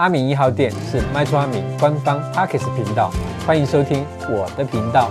阿明一号店是卖厝阿明官方 Podcast 频道，欢迎收听我的频道。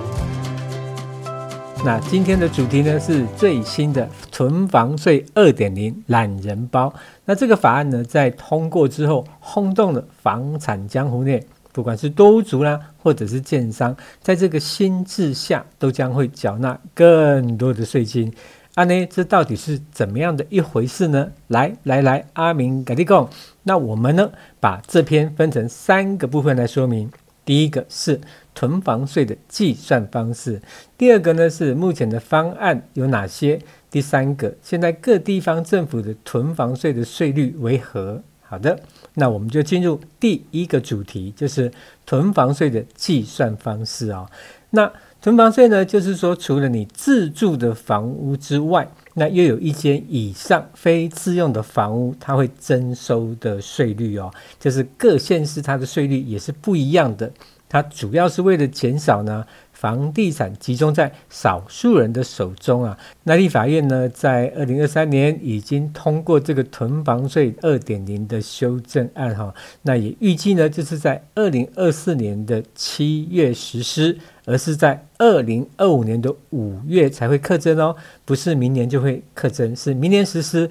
那今天的主题呢是最新的囤房税二点零懒人包。那这个法案呢在通过之后，轰动了房产江湖内，不管是多屋族啦，或者是建商，在这个新制下，都将会缴纳更多的税金。阿、呢，这到底是怎么样的一回事呢？来来来，阿明赶紧讲。那我们呢，把这篇分成三个部分来说明。第一个是囤房税的计算方式，第二个呢是目前的方案有哪些，第三个现在各地方政府的囤房税的税率为何？好的，那我们就进入第一个主题，就是囤房税的计算方式啊、那囤房税呢，就是说，除了你自住的房屋之外，那又有一间以上非自用的房屋，它会征收的税率哦，就是各县市它的税率也是不一样的。它主要是为了减少呢，房地产集中在少数人的手中啊。那立法院呢，在二零二三年已经通过这个囤房税二点零的修正案哈，那也预计呢，就是在二零二四年的七月实施。而是在二零二五年的五月才会课征哦，不是明年就会课征，是明年实施，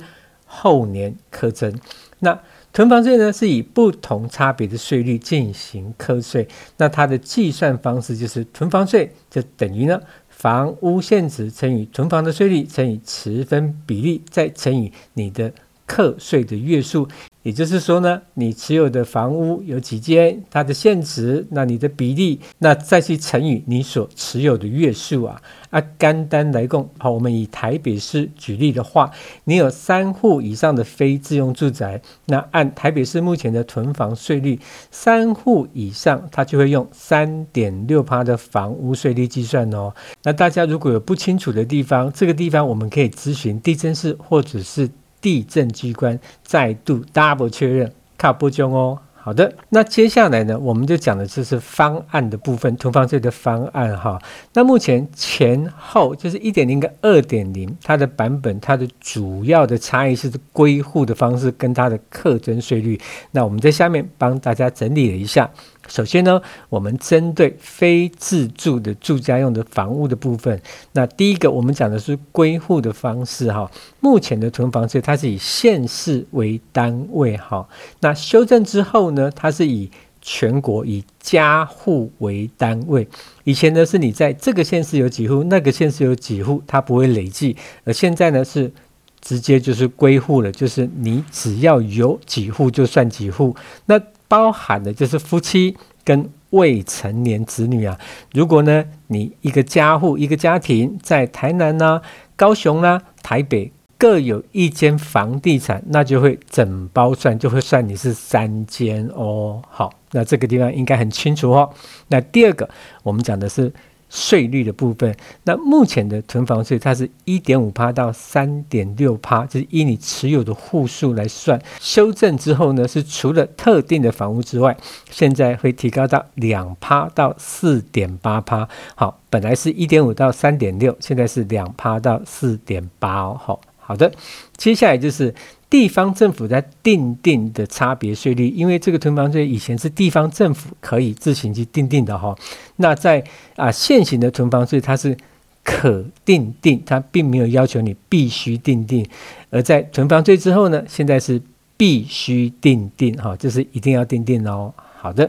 后年课征。那囤房税呢，是以不同差别的税率进行课税。那它的计算方式就是囤房税就等于呢，房屋现值乘以囤房的税率乘以持分比例，再乘以你的课税的月数。也就是说呢，你持有的房屋有几间，它的现值，那你的比例，那再去乘以你所持有的月数啊。啊，简单来讲，好，我们以台北市举例的话，你有三户以上的非自用住宅，那按台北市目前的囤房税率，三户以上，它就会用三点六趴的房屋税率计算哦。那大家如果有不清楚的地方，这个地方我们可以咨询地政士或者是。地震机关再度 double 确认，靠不中哦。好的，那接下来呢，我们就讲的就是方案的部分，囤房税的方案哈。那目前前后就是一点零跟二点零，它的版本，它的主要的差异是归户的方式跟它的课征税率。那我们在下面帮大家整理了一下。首先呢，我们针对非自住的住家用的房屋的部分，那第一个我们讲的是归户的方式哈。目前的囤房税它是以县市为单位哈，那修正之后呢，它是以全国以家户为单位。以前呢是你在这个县市有几户，那个县市有几户，它不会累计，而现在呢是直接就是归户了，就是你只要有几户就算几户，那。包含的就是夫妻跟未成年子女啊。如果呢，你一个家户一个家庭在台南呐、高雄呢、台北各有一间房地产，那就会整包算，就会算你是三间哦。好，那这个地方应该很清楚哦。那第二个，我们讲的是。税率的部分，那目前的囤房税它是一点五趴到三点六趴，就是依你持有的户数来算。修正之后呢，是除了特定的房屋之外，现在会提高到两趴到四点八趴。好，本来是一点五到三点六，现在是两趴到四点八哦。好，好的，接下来就是。地方政府在定定的差别税率，因为这个囤房税以前是地方政府可以自行去定定的哈。那在啊现行的囤房税，它是可定定，它并没有要求你必须定定。而在囤房税之后呢，现在是必须定定哈，就是一定要定定哦。好的。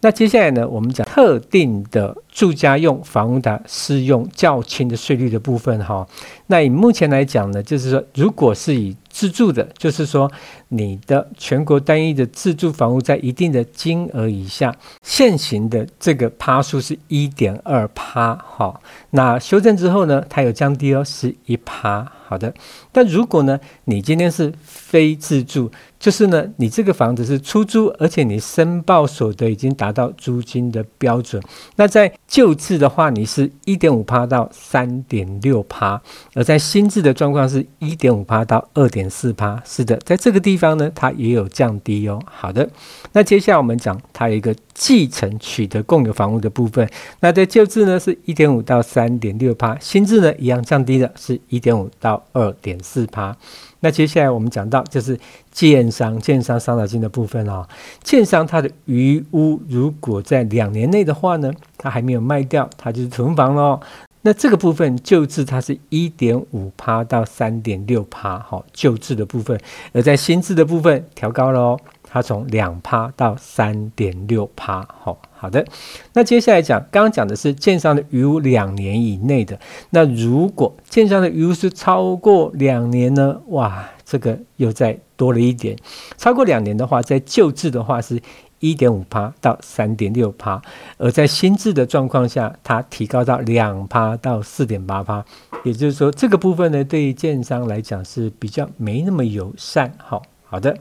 那接下来呢，我们讲特定的住家用房屋的适用较轻的税率的部分哈。那以目前来讲呢，就是说，如果是以自住的，就是说你的全国单一的自住房屋在一定的金额以下，现行的这个趴数是一点二趴哈。那修正之后呢，它有降低哦，是一趴。好的，但如果呢，你今天是非自住，就是呢，你这个房子是出租，而且你申报所得已经达到租金的标准，那在旧制的话，你是一点五趴到三点六趴，而在新制的状况是一点五趴到二点四趴。是的，在这个地方呢，它也有降低哦。好的，那接下来我们讲它有一个继承取得共有房屋的部分。那在旧制呢是一点五到三点六趴，新制呢一样降低的是一点五到二点四趴。那接下来我们讲到就是建商，建商伤脑筋的部分哦。建商它的余屋如果在两年内的话呢，它还没有卖掉，它就是囤房喽。那这个部分旧制它是一点五趴到三点六趴，好，旧制的部分；而在新制的部分调高了哦，它从两趴到三点六趴，好，好的。那接下来讲，刚刚讲的是建商的余屋两年以内的，那如果建商的余屋是超过两年呢？哇，这个又再多了一点，超过两年的话，在旧制的话是。一点五趴到三点六趴，而在新制的状况下，它提高到两趴到四点八趴，也就是说，这个部分呢，对于建商来讲是比较没那么友善。好，好的。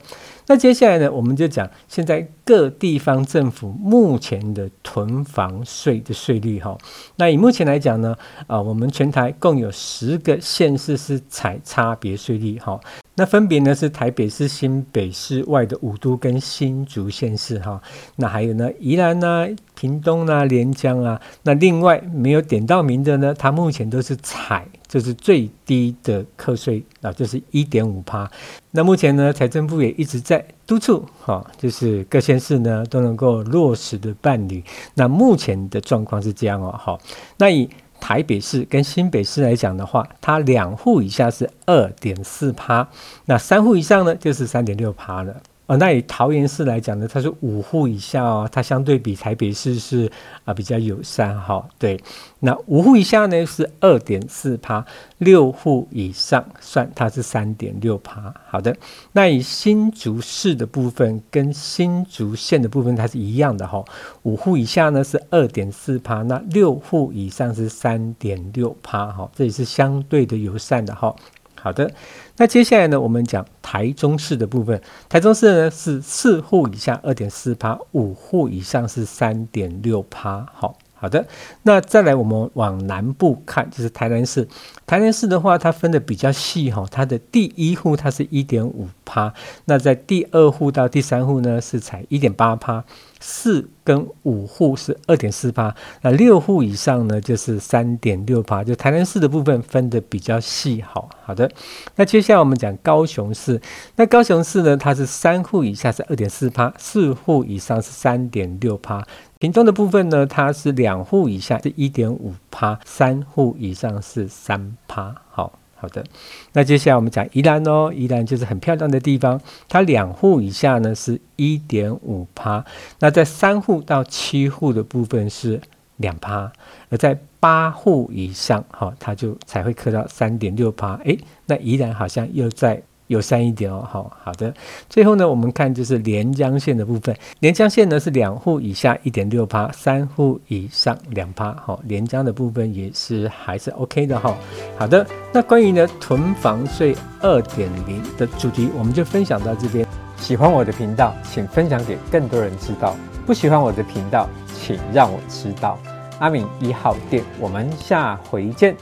那接下来呢，我们就讲现在各地方政府目前的囤房税的税率哈。那以目前来讲呢，啊，我们全台共有十个县市是采差别税率哈。那分别呢是台北市、新北市外的五都跟新竹县市哈。那还有呢，宜兰呐、屏东啊、连江啊。那另外没有点到名的呢，它目前都是采就是最低的课税啊，就是一点五趴。那目前呢，财政部也一直在督促，哈，就是各县市呢都能够落实的办理。那目前的状况是这样哦，好，那以台北市跟新北市来讲的话，它两户以下是二点四趴，那三户以上呢就是三点六趴了。哦，那以桃园市来讲呢，它是五户以下哦，它相对比台北市是啊比较友善哈、哦。对，那五户以下呢是二点四趴，六户以上算它是三点六趴。好的，那以新竹市的部分跟新竹县的部分它是一样的哈、哦，五户以下呢是二点四趴，那六户以上是三点六趴哈，这也是相对的友善的哈、哦。好的，那接下来呢，我们讲台中市的部分。台中市呢是四户以下二点四趴，五户以上是三点六趴。好。好的，那再来我们往南部看，就是台南市。台南市的话，它分的比较细哈，它的第一户它是一点五趴，那在第二户到第三户呢是才一点八趴，四跟五户是二点四趴，那六户以上呢就是三点六趴。就台南市的部分分的比较细，好好的。那接下来我们讲高雄市，那高雄市呢，它是三户以下是二点四趴，四户以上是三点六趴。屏东的部分呢，它是两户以下是一点五趴，三户以上是三趴。好好的，那接下来我们讲宜兰哦，宜兰就是很漂亮的地方，它两户以下呢是一点五趴，那在三户到七户的部分是两趴，而在八户以上，哈，它就才会刻到三点六趴。诶，那宜兰好像又在。友善一点哦，好好的。最后呢，我们看就是连江县的部分。连江县呢是两户以下一点六趴，三户以上两趴。好，连江的部分也是还是 OK 的哈。好的，那关于呢囤房税二点零的主题，我们就分享到这边。喜欢我的频道，请分享给更多人知道；不喜欢我的频道，请让我知道。阿敏一号店，我们下回见。